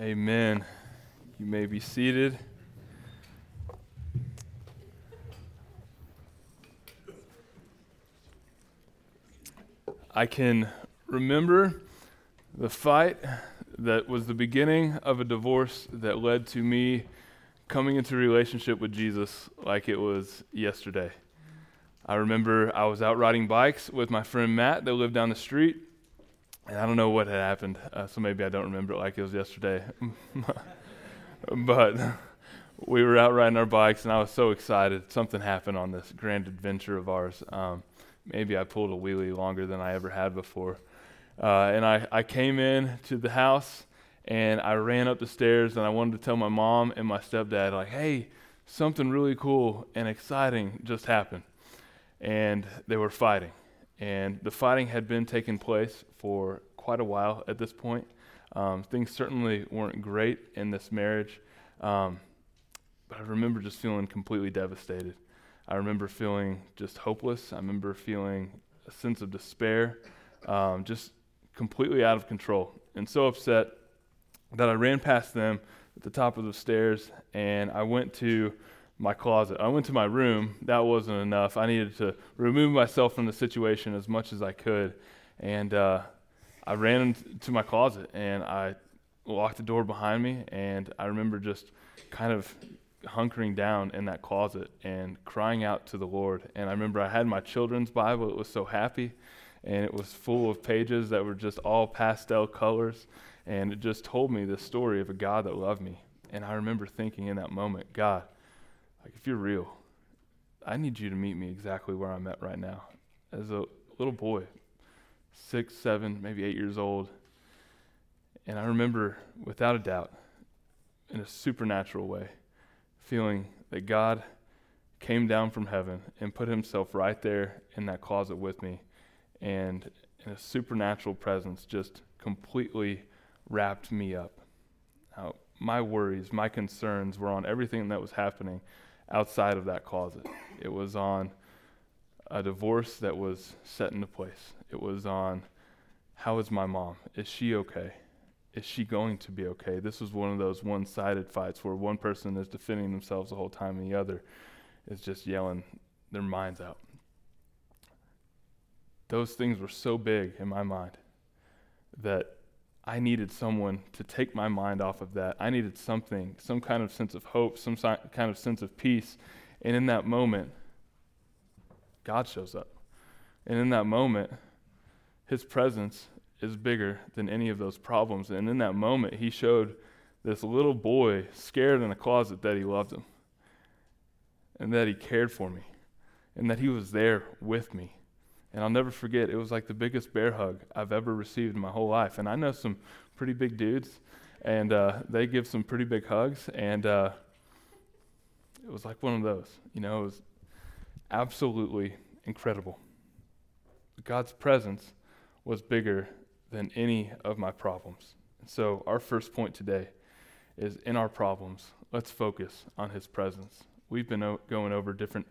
Amen. You may be seated. I can remember the fight that was the beginning of a divorce that led to me coming into relationship with Jesus like it was yesterday. I remember I was out riding bikes with my friend Matt that lived down the street, and I don't know what had happened, uh, so maybe I don't remember it like it was yesterday. but we were out riding our bikes, and I was so excited. Something happened on this grand adventure of ours. Um, maybe I pulled a wheelie longer than I ever had before. Uh, and I, I came in to the house, and I ran up the stairs, and I wanted to tell my mom and my stepdad, like, hey, something really cool and exciting just happened and they were fighting. And the fighting had been taking place for quite a while at this point. Um, things certainly weren't great in this marriage, um, but I remember just feeling completely devastated. I remember feeling just hopeless. I remember feeling a sense of despair, um, just completely out of control, and so upset that I ran past them at the top of the stairs and I went to my closet. I went to my room. That wasn't enough. I needed to remove myself from the situation as much as I could. And uh, I ran to my closet and I locked the door behind me. And I remember just kind of hunkering down in that closet and crying out to the Lord. And I remember I had my children's Bible. It was so happy. And it was full of pages that were just all pastel colors. And it just told me the story of a God that loved me. And I remember thinking in that moment, God, like, if you're real, I need you to meet me exactly where I'm at right now. As a little boy, six, seven, maybe eight years old. And I remember, without a doubt, in a supernatural way, feeling that God came down from heaven and put himself right there in that closet with me. And in a supernatural presence, just completely wrapped me up. Now, my worries, my concerns were on everything that was happening outside of that closet. It was on a divorce that was set into place. It was on how is my mom? Is she okay? Is she going to be okay? This was one of those one sided fights where one person is defending themselves the whole time and the other is just yelling their minds out. Those things were so big in my mind that I needed someone to take my mind off of that. I needed something, some kind of sense of hope, some si- kind of sense of peace. And in that moment, God shows up. And in that moment, his presence is bigger than any of those problems. And in that moment, he showed this little boy scared in a closet that he loved him and that he cared for me and that he was there with me. And I'll never forget, it was like the biggest bear hug I've ever received in my whole life. And I know some pretty big dudes, and uh, they give some pretty big hugs. And uh, it was like one of those. You know, it was absolutely incredible. God's presence was bigger than any of my problems. So, our first point today is in our problems, let's focus on His presence. We've been o- going over different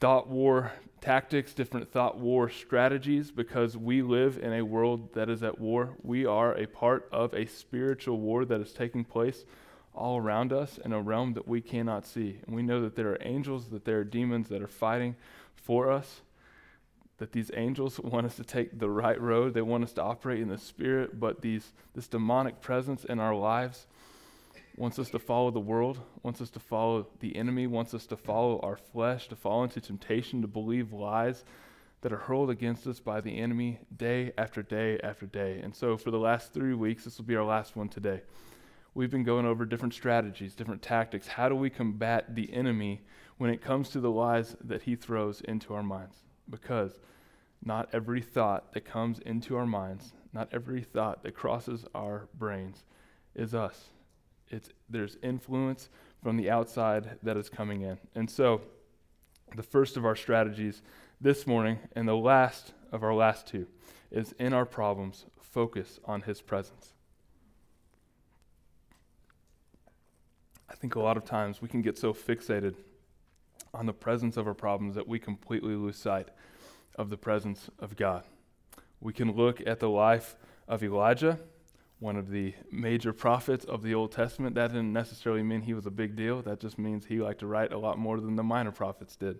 thought war tactics, different thought war strategies, because we live in a world that is at war. We are a part of a spiritual war that is taking place all around us in a realm that we cannot see. And we know that there are angels, that there are demons that are fighting for us, that these angels want us to take the right road. They want us to operate in the spirit, but these, this demonic presence in our lives wants us to follow the world, wants us to follow the enemy, wants us to follow our flesh, to fall into temptation, to believe lies that are hurled against us by the enemy day after day after day. And so, for the last three weeks, this will be our last one today. We've been going over different strategies, different tactics. How do we combat the enemy when it comes to the lies that he throws into our minds? Because not every thought that comes into our minds, not every thought that crosses our brains is us it's there's influence from the outside that is coming in. And so the first of our strategies this morning and the last of our last two is in our problems focus on his presence. I think a lot of times we can get so fixated on the presence of our problems that we completely lose sight of the presence of God. We can look at the life of Elijah one of the major prophets of the Old Testament. That didn't necessarily mean he was a big deal. That just means he liked to write a lot more than the minor prophets did.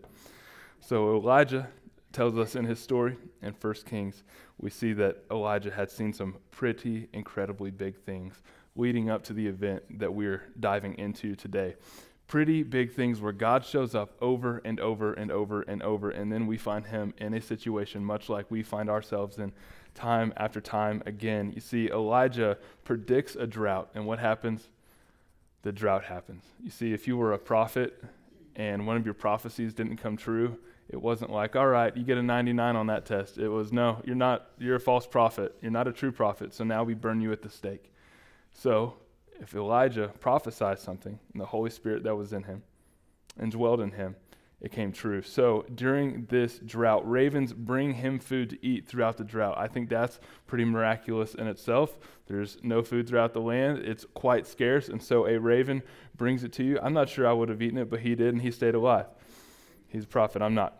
So Elijah tells us in his story in 1 Kings, we see that Elijah had seen some pretty incredibly big things leading up to the event that we're diving into today. Pretty big things where God shows up over and over and over and over, and then we find him in a situation much like we find ourselves in time after time again. You see, Elijah predicts a drought, and what happens? The drought happens. You see, if you were a prophet and one of your prophecies didn't come true, it wasn't like, all right, you get a 99 on that test. It was, no, you're not, you're a false prophet. You're not a true prophet. So now we burn you at the stake. So if Elijah prophesied something, and the Holy Spirit that was in him and dwelled in him, it came true. So during this drought, ravens bring him food to eat throughout the drought. I think that's pretty miraculous in itself. There's no food throughout the land, it's quite scarce. And so a raven brings it to you. I'm not sure I would have eaten it, but he did, and he stayed alive. He's a prophet. I'm not.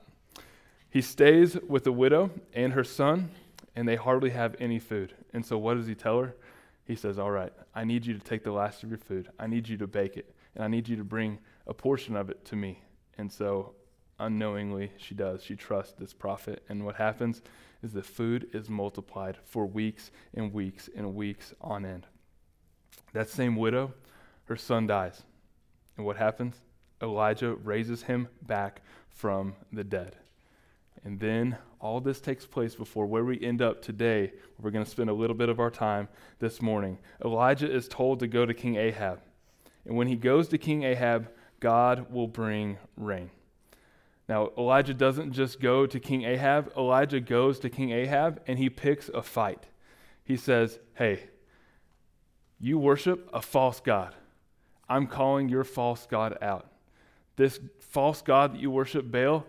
He stays with the widow and her son, and they hardly have any food. And so, what does he tell her? He says, All right, I need you to take the last of your food. I need you to bake it, and I need you to bring a portion of it to me. And so, unknowingly, she does. She trusts this prophet. And what happens is the food is multiplied for weeks and weeks and weeks on end. That same widow, her son dies. And what happens? Elijah raises him back from the dead. And then all this takes place before where we end up today. We're going to spend a little bit of our time this morning. Elijah is told to go to King Ahab. And when he goes to King Ahab, God will bring rain. Now, Elijah doesn't just go to King Ahab, Elijah goes to King Ahab and he picks a fight. He says, Hey, you worship a false God. I'm calling your false God out. This false God that you worship, Baal,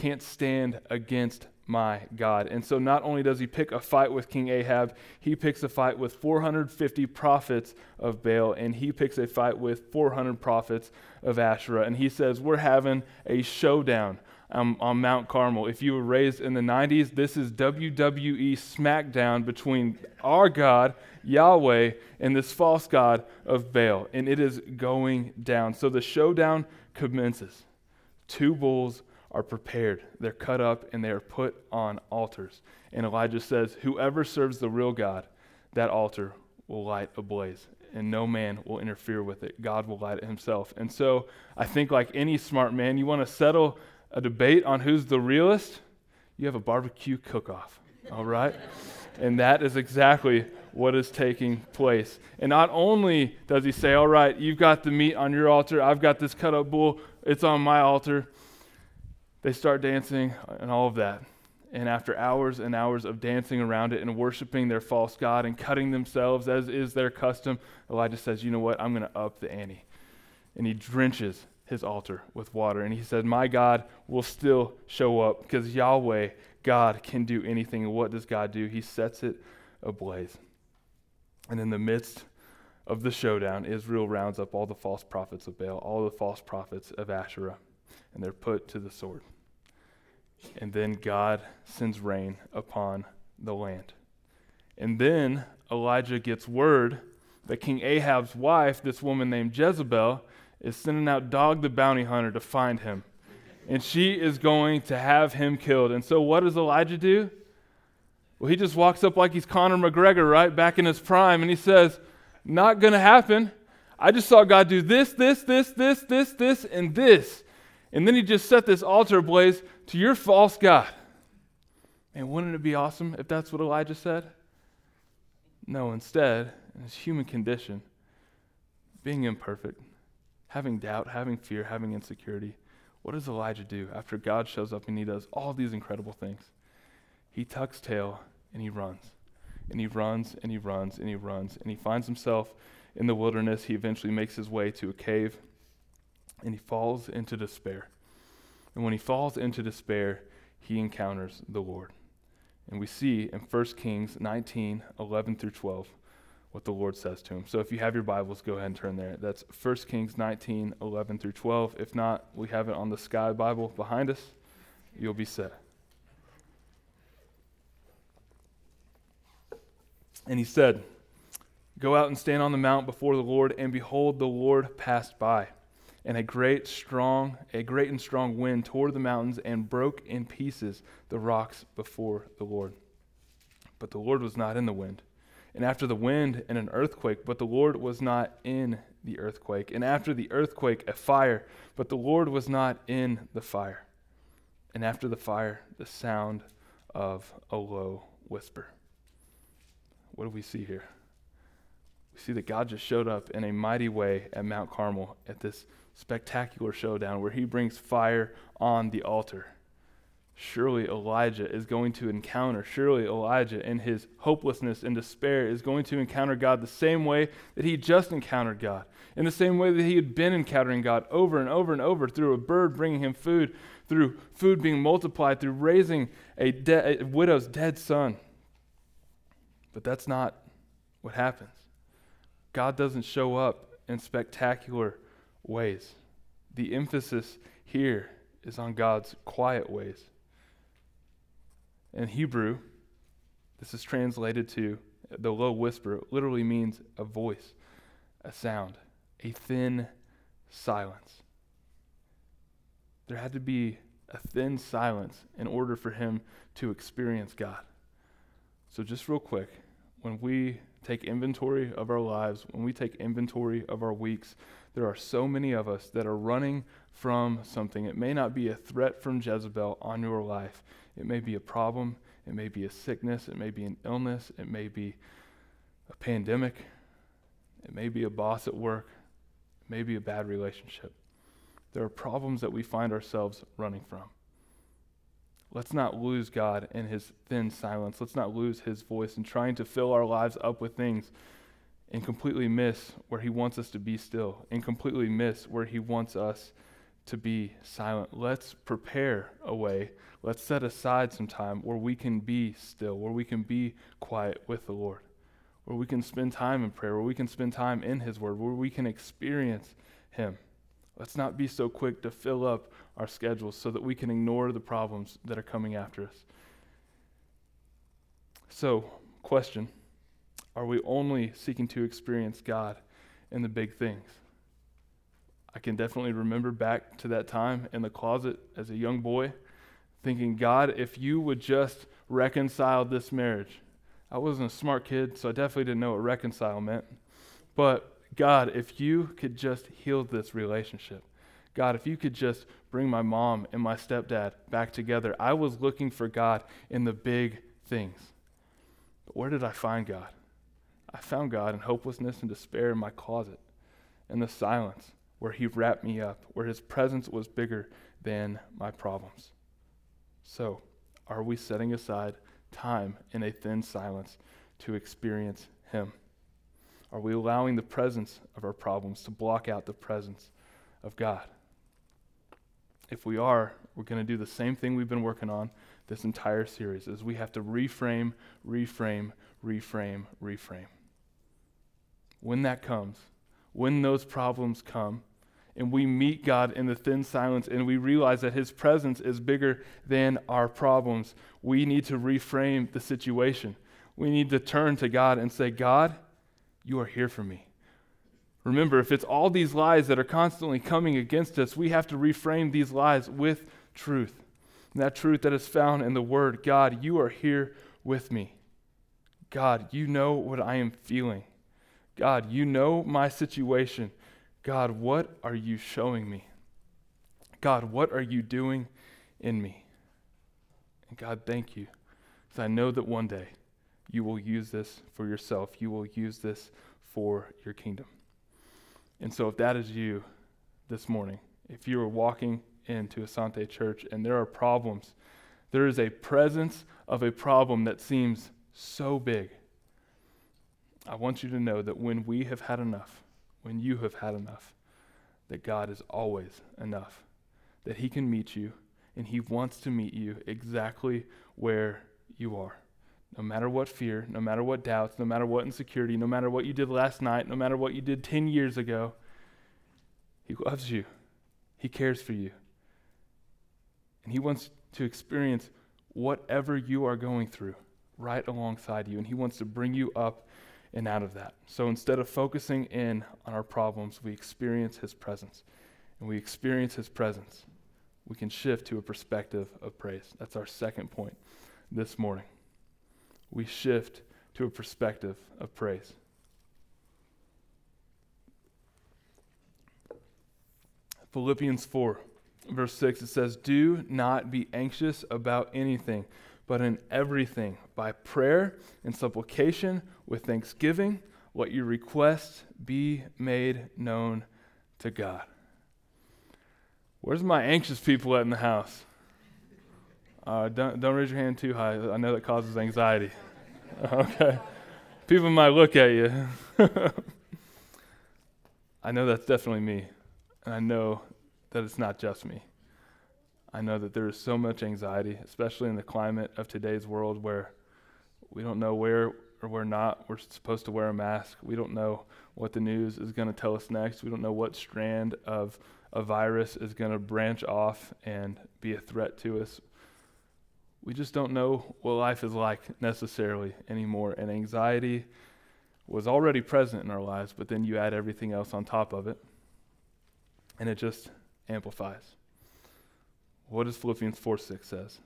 can't stand against my God. And so not only does he pick a fight with King Ahab, he picks a fight with 450 prophets of Baal, and he picks a fight with 400 prophets of Asherah. And he says, We're having a showdown um, on Mount Carmel. If you were raised in the 90s, this is WWE SmackDown between our God, Yahweh, and this false God of Baal. And it is going down. So the showdown commences. Two bulls are prepared. They're cut up and they are put on altars. And Elijah says, Whoever serves the real God, that altar will light ablaze, and no man will interfere with it. God will light it himself. And so I think, like any smart man, you want to settle a debate on who's the realist, you have a barbecue cook off, all right? and that is exactly what is taking place. And not only does he say, All right, you've got the meat on your altar, I've got this cut up bull, it's on my altar they start dancing and all of that. And after hours and hours of dancing around it and worshiping their false God and cutting themselves, as is their custom, Elijah says, You know what? I'm going to up the ante. And he drenches his altar with water. And he said, My God will still show up because Yahweh, God, can do anything. And what does God do? He sets it ablaze. And in the midst of the showdown, Israel rounds up all the false prophets of Baal, all the false prophets of Asherah and they're put to the sword. And then God sends rain upon the land. And then Elijah gets word that King Ahab's wife, this woman named Jezebel, is sending out Dog the bounty hunter to find him. And she is going to have him killed. And so, what does Elijah do? Well, he just walks up like he's Conor McGregor, right? Back in his prime, and he says, Not going to happen. I just saw God do this, this, this, this, this, this, and this. And then he just set this altar ablaze to your false God. And wouldn't it be awesome if that's what Elijah said? No, instead, in his human condition, being imperfect, having doubt, having fear, having insecurity, what does Elijah do after God shows up and he does all these incredible things? He tucks tail and he runs. And he runs and he runs and he runs. And he finds himself in the wilderness. He eventually makes his way to a cave and he falls into despair. And when he falls into despair, he encounters the Lord. And we see in 1 Kings 19 11 through 12 what the Lord says to him. So if you have your Bibles, go ahead and turn there. That's 1 Kings 19 11 through 12. If not, we have it on the Sky Bible behind us. You'll be set. And he said, Go out and stand on the mount before the Lord, and behold, the Lord passed by. And a great strong, a great and strong wind tore the mountains and broke in pieces the rocks before the Lord. But the Lord was not in the wind. And after the wind, and an earthquake, but the Lord was not in the earthquake. And after the earthquake, a fire, but the Lord was not in the fire. And after the fire, the sound of a low whisper. What do we see here? See that God just showed up in a mighty way at Mount Carmel at this spectacular showdown where he brings fire on the altar. Surely Elijah is going to encounter, surely Elijah, in his hopelessness and despair, is going to encounter God the same way that he just encountered God, in the same way that he had been encountering God over and over and over through a bird bringing him food, through food being multiplied, through raising a, de- a widow's dead son. But that's not what happens. God doesn't show up in spectacular ways. The emphasis here is on God's quiet ways. In Hebrew, this is translated to the low whisper, it literally means a voice, a sound, a thin silence. There had to be a thin silence in order for him to experience God. So, just real quick, when we take inventory of our lives, when we take inventory of our weeks, there are so many of us that are running from something. It may not be a threat from Jezebel on your life, it may be a problem, it may be a sickness, it may be an illness, it may be a pandemic, it may be a boss at work, it may be a bad relationship. There are problems that we find ourselves running from. Let's not lose God in his thin silence. Let's not lose his voice in trying to fill our lives up with things and completely miss where he wants us to be still and completely miss where he wants us to be silent. Let's prepare a way. Let's set aside some time where we can be still, where we can be quiet with the Lord, where we can spend time in prayer, where we can spend time in his word, where we can experience him. Let's not be so quick to fill up our schedules so that we can ignore the problems that are coming after us. So, question Are we only seeking to experience God in the big things? I can definitely remember back to that time in the closet as a young boy, thinking, God, if you would just reconcile this marriage. I wasn't a smart kid, so I definitely didn't know what reconcile meant. But God, if you could just heal this relationship. God, if you could just bring my mom and my stepdad back together. I was looking for God in the big things. But where did I find God? I found God in hopelessness and despair in my closet, in the silence where He wrapped me up, where His presence was bigger than my problems. So, are we setting aside time in a thin silence to experience Him? Are we allowing the presence of our problems to block out the presence of God? If we are, we're going to do the same thing we've been working on this entire series is we have to reframe, reframe, reframe, reframe. When that comes, when those problems come, and we meet God in the thin silence and we realize that His presence is bigger than our problems, we need to reframe the situation. We need to turn to God and say, God, you are here for me. Remember, if it's all these lies that are constantly coming against us, we have to reframe these lies with truth. And that truth that is found in the Word God, you are here with me. God, you know what I am feeling. God, you know my situation. God, what are you showing me? God, what are you doing in me? And God, thank you. Because I know that one day you will use this for yourself, you will use this for your kingdom. And so, if that is you this morning, if you are walking into Asante Church and there are problems, there is a presence of a problem that seems so big. I want you to know that when we have had enough, when you have had enough, that God is always enough, that He can meet you, and He wants to meet you exactly where you are. No matter what fear, no matter what doubts, no matter what insecurity, no matter what you did last night, no matter what you did 10 years ago, He loves you. He cares for you. And He wants to experience whatever you are going through right alongside you. And He wants to bring you up and out of that. So instead of focusing in on our problems, we experience His presence. And we experience His presence. We can shift to a perspective of praise. That's our second point this morning. We shift to a perspective of praise. Philippians 4, verse 6, it says, Do not be anxious about anything, but in everything, by prayer and supplication, with thanksgiving, let your requests be made known to God. Where's my anxious people at in the house? Uh, don't, don't raise your hand too high. I know that causes anxiety. okay. People might look at you. I know that's definitely me. And I know that it's not just me. I know that there is so much anxiety, especially in the climate of today's world where we don't know where or where not we're supposed to wear a mask. We don't know what the news is going to tell us next. We don't know what strand of a virus is going to branch off and be a threat to us. We just don't know what life is like necessarily anymore. And anxiety was already present in our lives, but then you add everything else on top of it and it just amplifies. What does Philippians 4 6 says?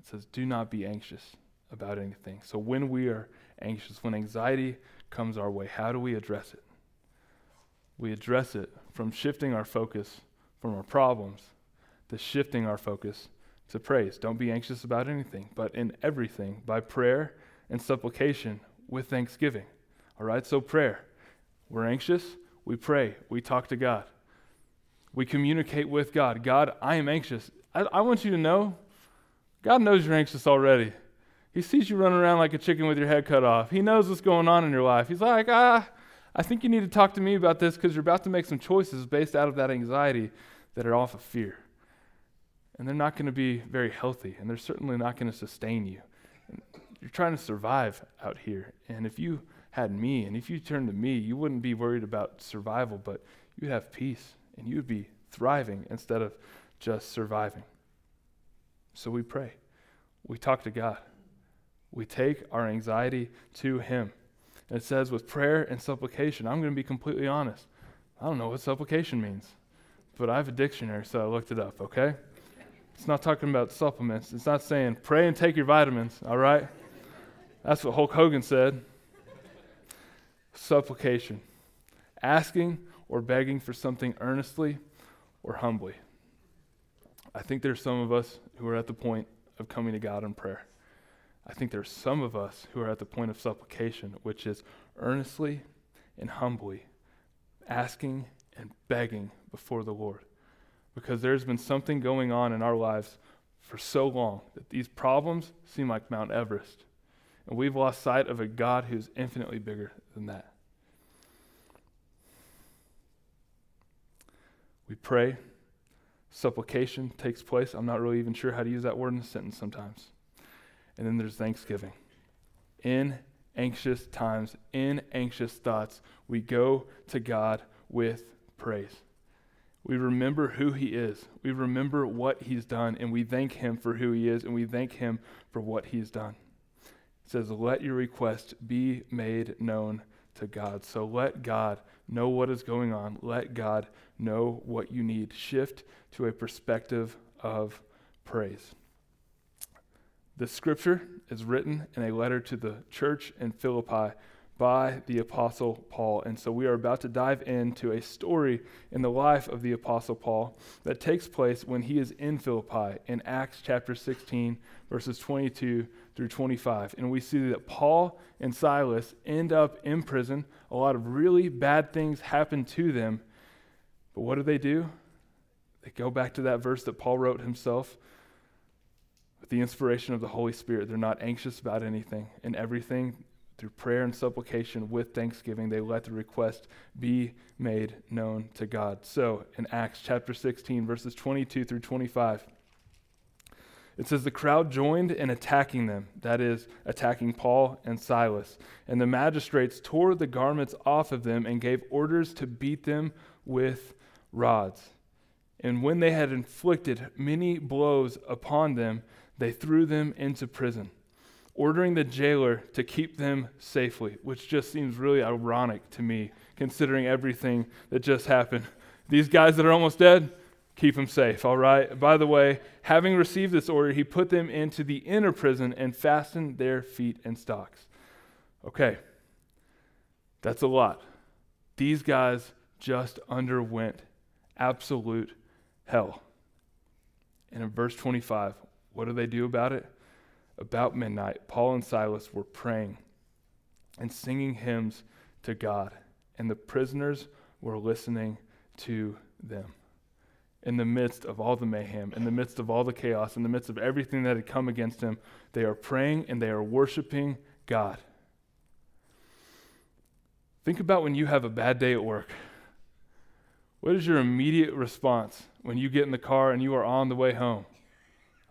It says, Do not be anxious about anything. So when we are anxious, when anxiety comes our way, how do we address it? We address it from shifting our focus from our problems to shifting our focus to praise. Don't be anxious about anything, but in everything, by prayer and supplication with thanksgiving. All right, so prayer. We're anxious, we pray, we talk to God. We communicate with God. God, I am anxious. I, I want you to know, God knows you're anxious already. He sees you running around like a chicken with your head cut off. He knows what's going on in your life. He's like, ah, I think you need to talk to me about this because you're about to make some choices based out of that anxiety that are off of fear. And they're not going to be very healthy, and they're certainly not going to sustain you. You're trying to survive out here. And if you had me, and if you turned to me, you wouldn't be worried about survival, but you'd have peace and you'd be thriving instead of just surviving. So we pray. We talk to God. We take our anxiety to Him. And it says, with prayer and supplication, I'm going to be completely honest. I don't know what supplication means, but I have a dictionary, so I looked it up, okay? It's not talking about supplements. It's not saying pray and take your vitamins, all right? That's what Hulk Hogan said. Supplication. Asking or begging for something earnestly or humbly. I think there's some of us who are at the point of coming to God in prayer. I think there's some of us who are at the point of supplication, which is earnestly and humbly asking and begging before the Lord. Because there's been something going on in our lives for so long that these problems seem like Mount Everest. And we've lost sight of a God who's infinitely bigger than that. We pray. Supplication takes place. I'm not really even sure how to use that word in a sentence sometimes. And then there's thanksgiving. In anxious times, in anxious thoughts, we go to God with praise. We remember who He is. We remember what He's done, and we thank Him for who He is, and we thank Him for what He's done. It says, Let your request be made known to God. So let God know what is going on. Let God know what you need. Shift to a perspective of praise. The scripture is written in a letter to the church in Philippi by the Apostle Paul. And so we are about to dive into a story in the life of the Apostle Paul that takes place when he is in Philippi in Acts chapter 16, verses 22 through 25. And we see that Paul and Silas end up in prison. A lot of really bad things happen to them. But what do they do? They go back to that verse that Paul wrote himself. With the inspiration of the Holy Spirit, they're not anxious about anything. and everything, through prayer and supplication with thanksgiving, they let the request be made known to God. So, in Acts chapter 16, verses 22 through 25, it says, The crowd joined in attacking them, that is, attacking Paul and Silas. And the magistrates tore the garments off of them and gave orders to beat them with rods. And when they had inflicted many blows upon them, they threw them into prison ordering the jailer to keep them safely, which just seems really ironic to me, considering everything that just happened. These guys that are almost dead, keep them safe, all right? By the way, having received this order, he put them into the inner prison and fastened their feet in stocks. Okay, that's a lot. These guys just underwent absolute hell. And in verse 25, what do they do about it? About midnight, Paul and Silas were praying and singing hymns to God, and the prisoners were listening to them. In the midst of all the mayhem, in the midst of all the chaos, in the midst of everything that had come against him, they are praying and they are worshiping God. Think about when you have a bad day at work. What is your immediate response when you get in the car and you are on the way home?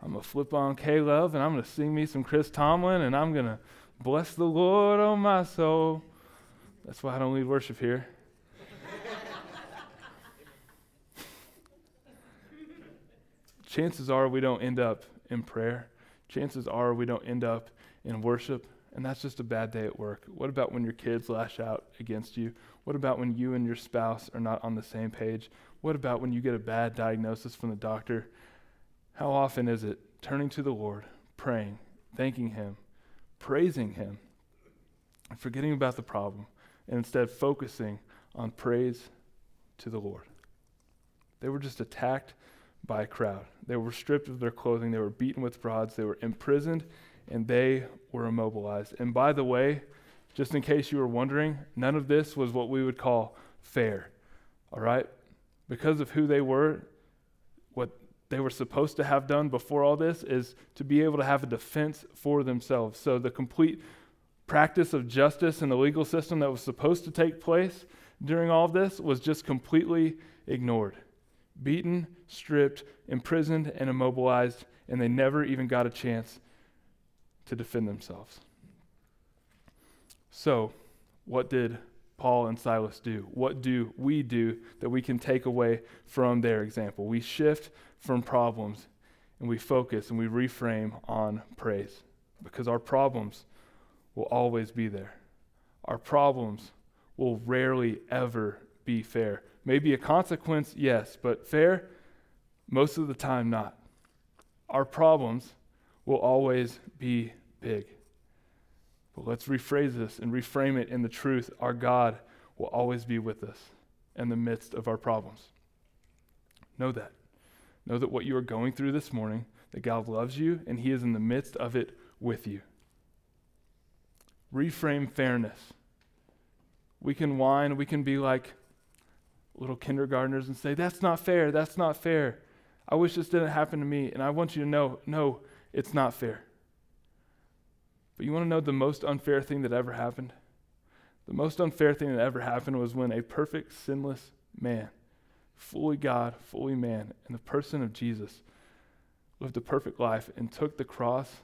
I'm going to flip on K Love and I'm going to sing me some Chris Tomlin and I'm going to bless the Lord, oh my soul. That's why I don't lead worship here. Chances are we don't end up in prayer. Chances are we don't end up in worship. And that's just a bad day at work. What about when your kids lash out against you? What about when you and your spouse are not on the same page? What about when you get a bad diagnosis from the doctor? How often is it turning to the Lord, praying, thanking Him, praising Him, and forgetting about the problem, and instead focusing on praise to the Lord? They were just attacked by a crowd. They were stripped of their clothing, they were beaten with rods, they were imprisoned and they were immobilized. And by the way, just in case you were wondering, none of this was what we would call fair. All right? Because of who they were, what they were supposed to have done before all this is to be able to have a defense for themselves. So the complete practice of justice in the legal system that was supposed to take place during all of this was just completely ignored. Beaten, stripped, imprisoned, and immobilized, and they never even got a chance to defend themselves. So, what did Paul and Silas do? What do we do that we can take away from their example? We shift from problems and we focus and we reframe on praise because our problems will always be there. Our problems will rarely ever be fair. Maybe a consequence, yes, but fair, most of the time, not. Our problems will always be big. But let's rephrase this and reframe it in the truth our God will always be with us in the midst of our problems. Know that. Know that what you are going through this morning, that God loves you and He is in the midst of it with you. Reframe fairness. We can whine, we can be like little kindergartners and say, That's not fair, that's not fair. I wish this didn't happen to me. And I want you to know, no, it's not fair. But you want to know the most unfair thing that ever happened? The most unfair thing that ever happened was when a perfect, sinless man, fully God, fully man, in the person of Jesus, lived a perfect life and took the cross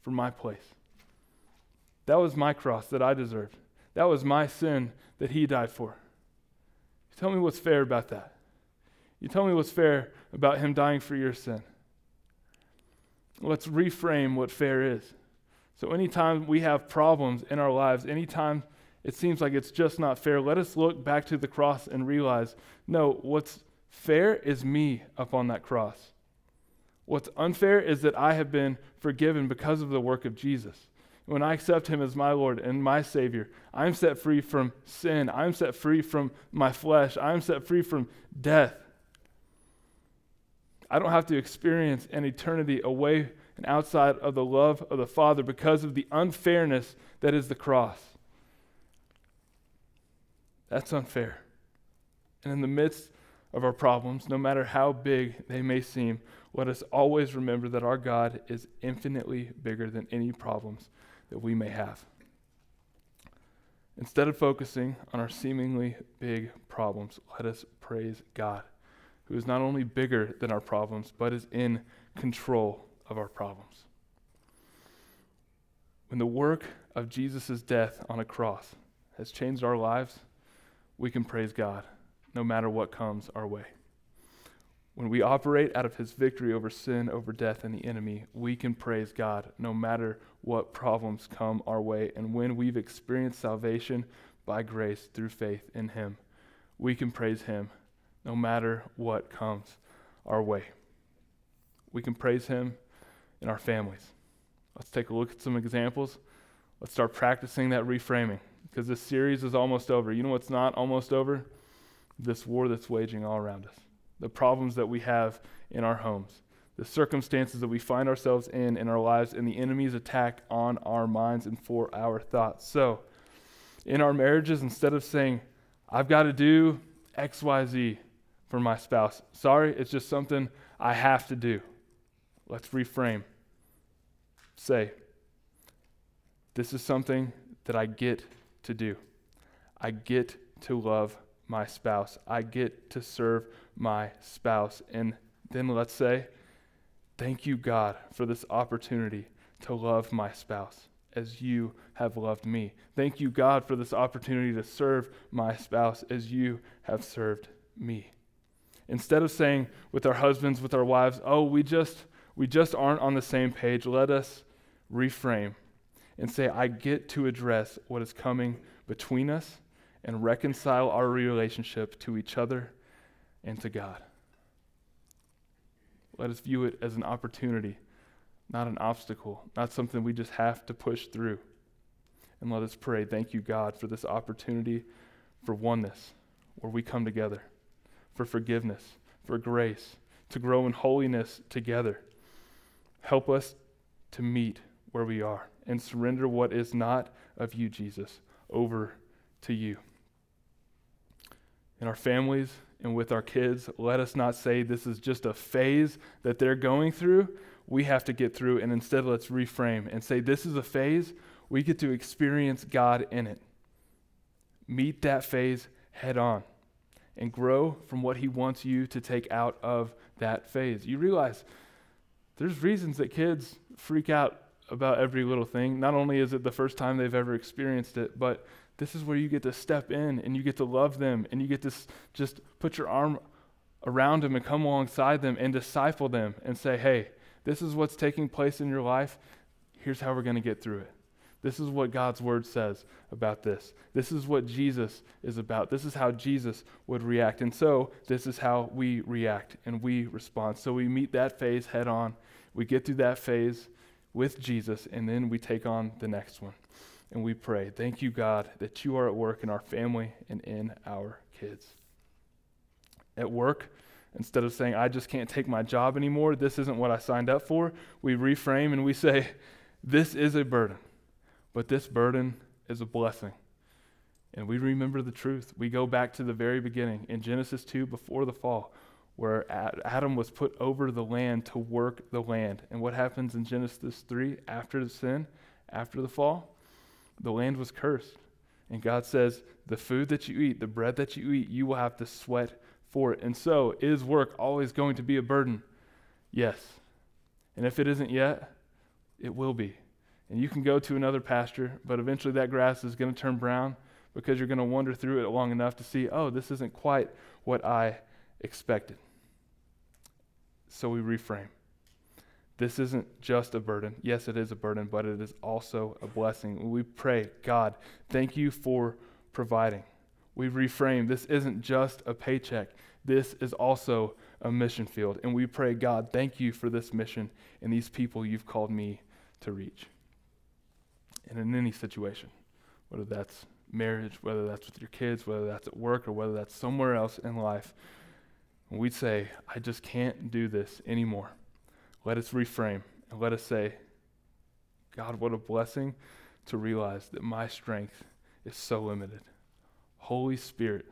for my place. That was my cross that I deserved. That was my sin that he died for. Tell me what's fair about that. You tell me what's fair about him dying for your sin. Let's reframe what fair is. So, anytime we have problems in our lives, anytime it seems like it's just not fair, let us look back to the cross and realize no, what's fair is me up on that cross. What's unfair is that I have been forgiven because of the work of Jesus. When I accept him as my Lord and my Savior, I'm set free from sin. I'm set free from my flesh. I'm set free from death. I don't have to experience an eternity away and outside of the love of the Father because of the unfairness that is the cross. That's unfair. And in the midst of our problems, no matter how big they may seem, let us always remember that our God is infinitely bigger than any problems that we may have. Instead of focusing on our seemingly big problems, let us praise God, who is not only bigger than our problems, but is in control of our problems. When the work of Jesus' death on a cross has changed our lives, we can praise God no matter what comes our way. when we operate out of his victory over sin, over death, and the enemy, we can praise God no matter what problems come our way. And when we've experienced salvation by grace through faith in him, we can praise him no matter what comes our way. We can praise him in our families. Let's take a look at some examples. Let's start practicing that reframing because this series is almost over. You know what's not almost over? This war that's waging all around us the problems that we have in our homes, the circumstances that we find ourselves in in our lives, and the enemy's attack on our minds and for our thoughts. So, in our marriages, instead of saying, I've got to do XYZ for my spouse, sorry, it's just something I have to do. Let's reframe. Say, this is something that I get to do. I get to love my spouse. I get to serve my spouse. And then let's say, Thank you, God, for this opportunity to love my spouse as you have loved me. Thank you, God, for this opportunity to serve my spouse as you have served me. Instead of saying with our husbands, with our wives, oh, we just we just aren't on the same page, let us reframe and say, I get to address what is coming between us and reconcile our relationship to each other and to God. Let us view it as an opportunity, not an obstacle, not something we just have to push through. And let us pray, thank you, God, for this opportunity for oneness, where we come together, for forgiveness, for grace, to grow in holiness together. Help us to meet where we are and surrender what is not of you, Jesus, over to you. In our families, and with our kids, let us not say this is just a phase that they're going through. We have to get through, and instead, let's reframe and say this is a phase. We get to experience God in it. Meet that phase head on and grow from what He wants you to take out of that phase. You realize there's reasons that kids freak out about every little thing. Not only is it the first time they've ever experienced it, but this is where you get to step in and you get to love them and you get to just put your arm around them and come alongside them and disciple them and say, hey, this is what's taking place in your life. Here's how we're going to get through it. This is what God's word says about this. This is what Jesus is about. This is how Jesus would react. And so, this is how we react and we respond. So, we meet that phase head on. We get through that phase with Jesus, and then we take on the next one and we pray. Thank you, God, that you are at work in our family and in our kids. At work, instead of saying, I just can't take my job anymore, this isn't what I signed up for, we reframe and we say, This is a burden, but this burden is a blessing. And we remember the truth. We go back to the very beginning in Genesis 2 before the fall, where Adam was put over the land to work the land. And what happens in Genesis 3 after the sin, after the fall? the land was cursed. And God says, the food that you eat, the bread that you eat, you will have to sweat for it. And so, is work always going to be a burden? Yes. And if it isn't yet, it will be. And you can go to another pasture, but eventually that grass is going to turn brown because you're going to wander through it long enough to see, oh, this isn't quite what I expected. So we reframe. This isn't just a burden. Yes, it is a burden, but it is also a blessing. We pray, God, thank you for providing. We reframe this isn't just a paycheck, this is also a mission field. And we pray, God, thank you for this mission and these people you've called me to reach. And in any situation, whether that's marriage, whether that's with your kids, whether that's at work, or whether that's somewhere else in life, we'd say, I just can't do this anymore. Let us reframe and let us say, God, what a blessing to realize that my strength is so limited. Holy Spirit,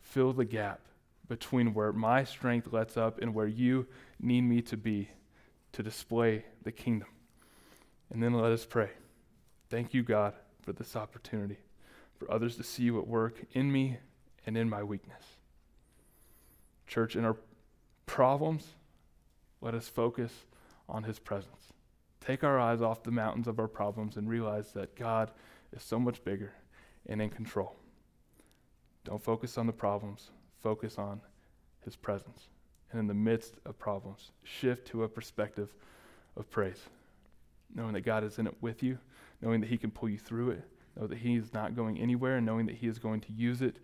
fill the gap between where my strength lets up and where you need me to be to display the kingdom. And then let us pray. Thank you, God, for this opportunity, for others to see you at work in me and in my weakness. Church, in our problems, let us focus on his presence. Take our eyes off the mountains of our problems and realize that God is so much bigger and in control. Don't focus on the problems, focus on his presence. and in the midst of problems, shift to a perspective of praise. Knowing that God is in it with you, knowing that He can pull you through it, know that He is not going anywhere, and knowing that He is going to use it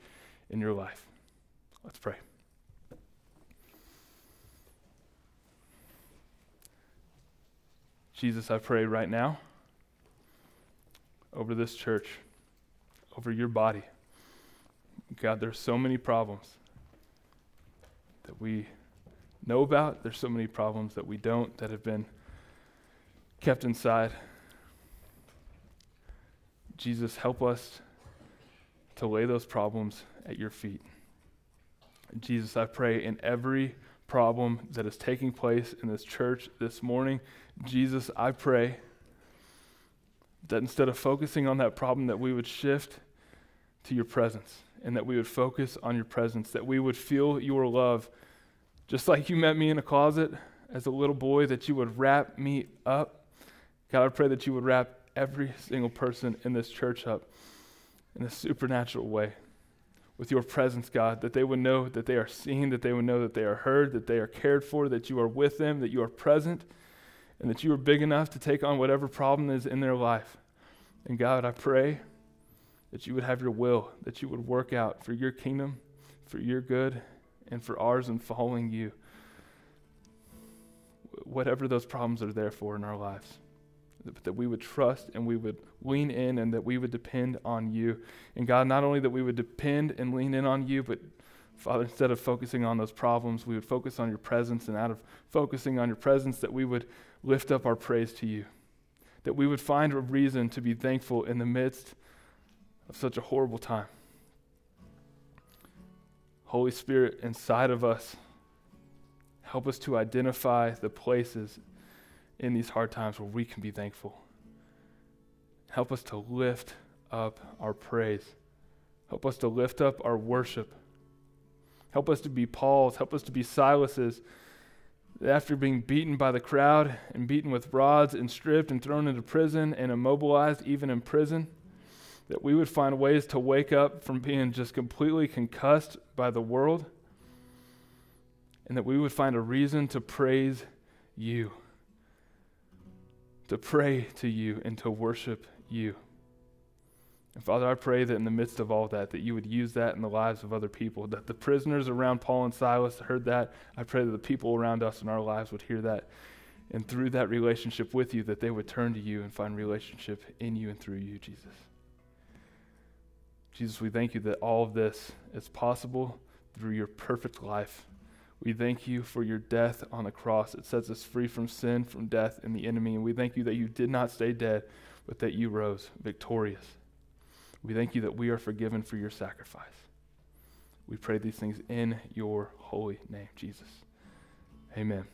in your life. Let's pray. Jesus, I pray right now over this church, over your body. God, there's so many problems that we know about. There's so many problems that we don't that have been kept inside. Jesus, help us to lay those problems at your feet. Jesus, I pray in every problem that is taking place in this church this morning, Jesus, I pray that instead of focusing on that problem, that we would shift to your presence and that we would focus on your presence, that we would feel your love. Just like you met me in a closet as a little boy, that you would wrap me up. God, I pray that you would wrap every single person in this church up in a supernatural way with your presence, God, that they would know that they are seen, that they would know that they are heard, that they are cared for, that you are with them, that you are present, and that you are big enough to take on whatever problem is in their life. And God, I pray that you would have your will, that you would work out for your kingdom, for your good, and for ours in following you. Whatever those problems are there for in our lives, that we would trust and we would lean in and that we would depend on you. And God, not only that we would depend and lean in on you, but Father, instead of focusing on those problems, we would focus on your presence, and out of focusing on your presence, that we would lift up our praise to you. That we would find a reason to be thankful in the midst of such a horrible time. Holy Spirit, inside of us, help us to identify the places in these hard times where we can be thankful. Help us to lift up our praise. Help us to lift up our worship. Help us to be Paul's. Help us to be Silas's. After being beaten by the crowd and beaten with rods and stripped and thrown into prison and immobilized, even in prison, that we would find ways to wake up from being just completely concussed by the world, and that we would find a reason to praise you, to pray to you, and to worship you. And Father, I pray that in the midst of all that, that you would use that in the lives of other people, that the prisoners around Paul and Silas heard that. I pray that the people around us in our lives would hear that. And through that relationship with you, that they would turn to you and find relationship in you and through you, Jesus. Jesus, we thank you that all of this is possible through your perfect life. We thank you for your death on the cross. It sets us free from sin, from death, and the enemy. And we thank you that you did not stay dead, but that you rose victorious. We thank you that we are forgiven for your sacrifice. We pray these things in your holy name, Jesus. Amen.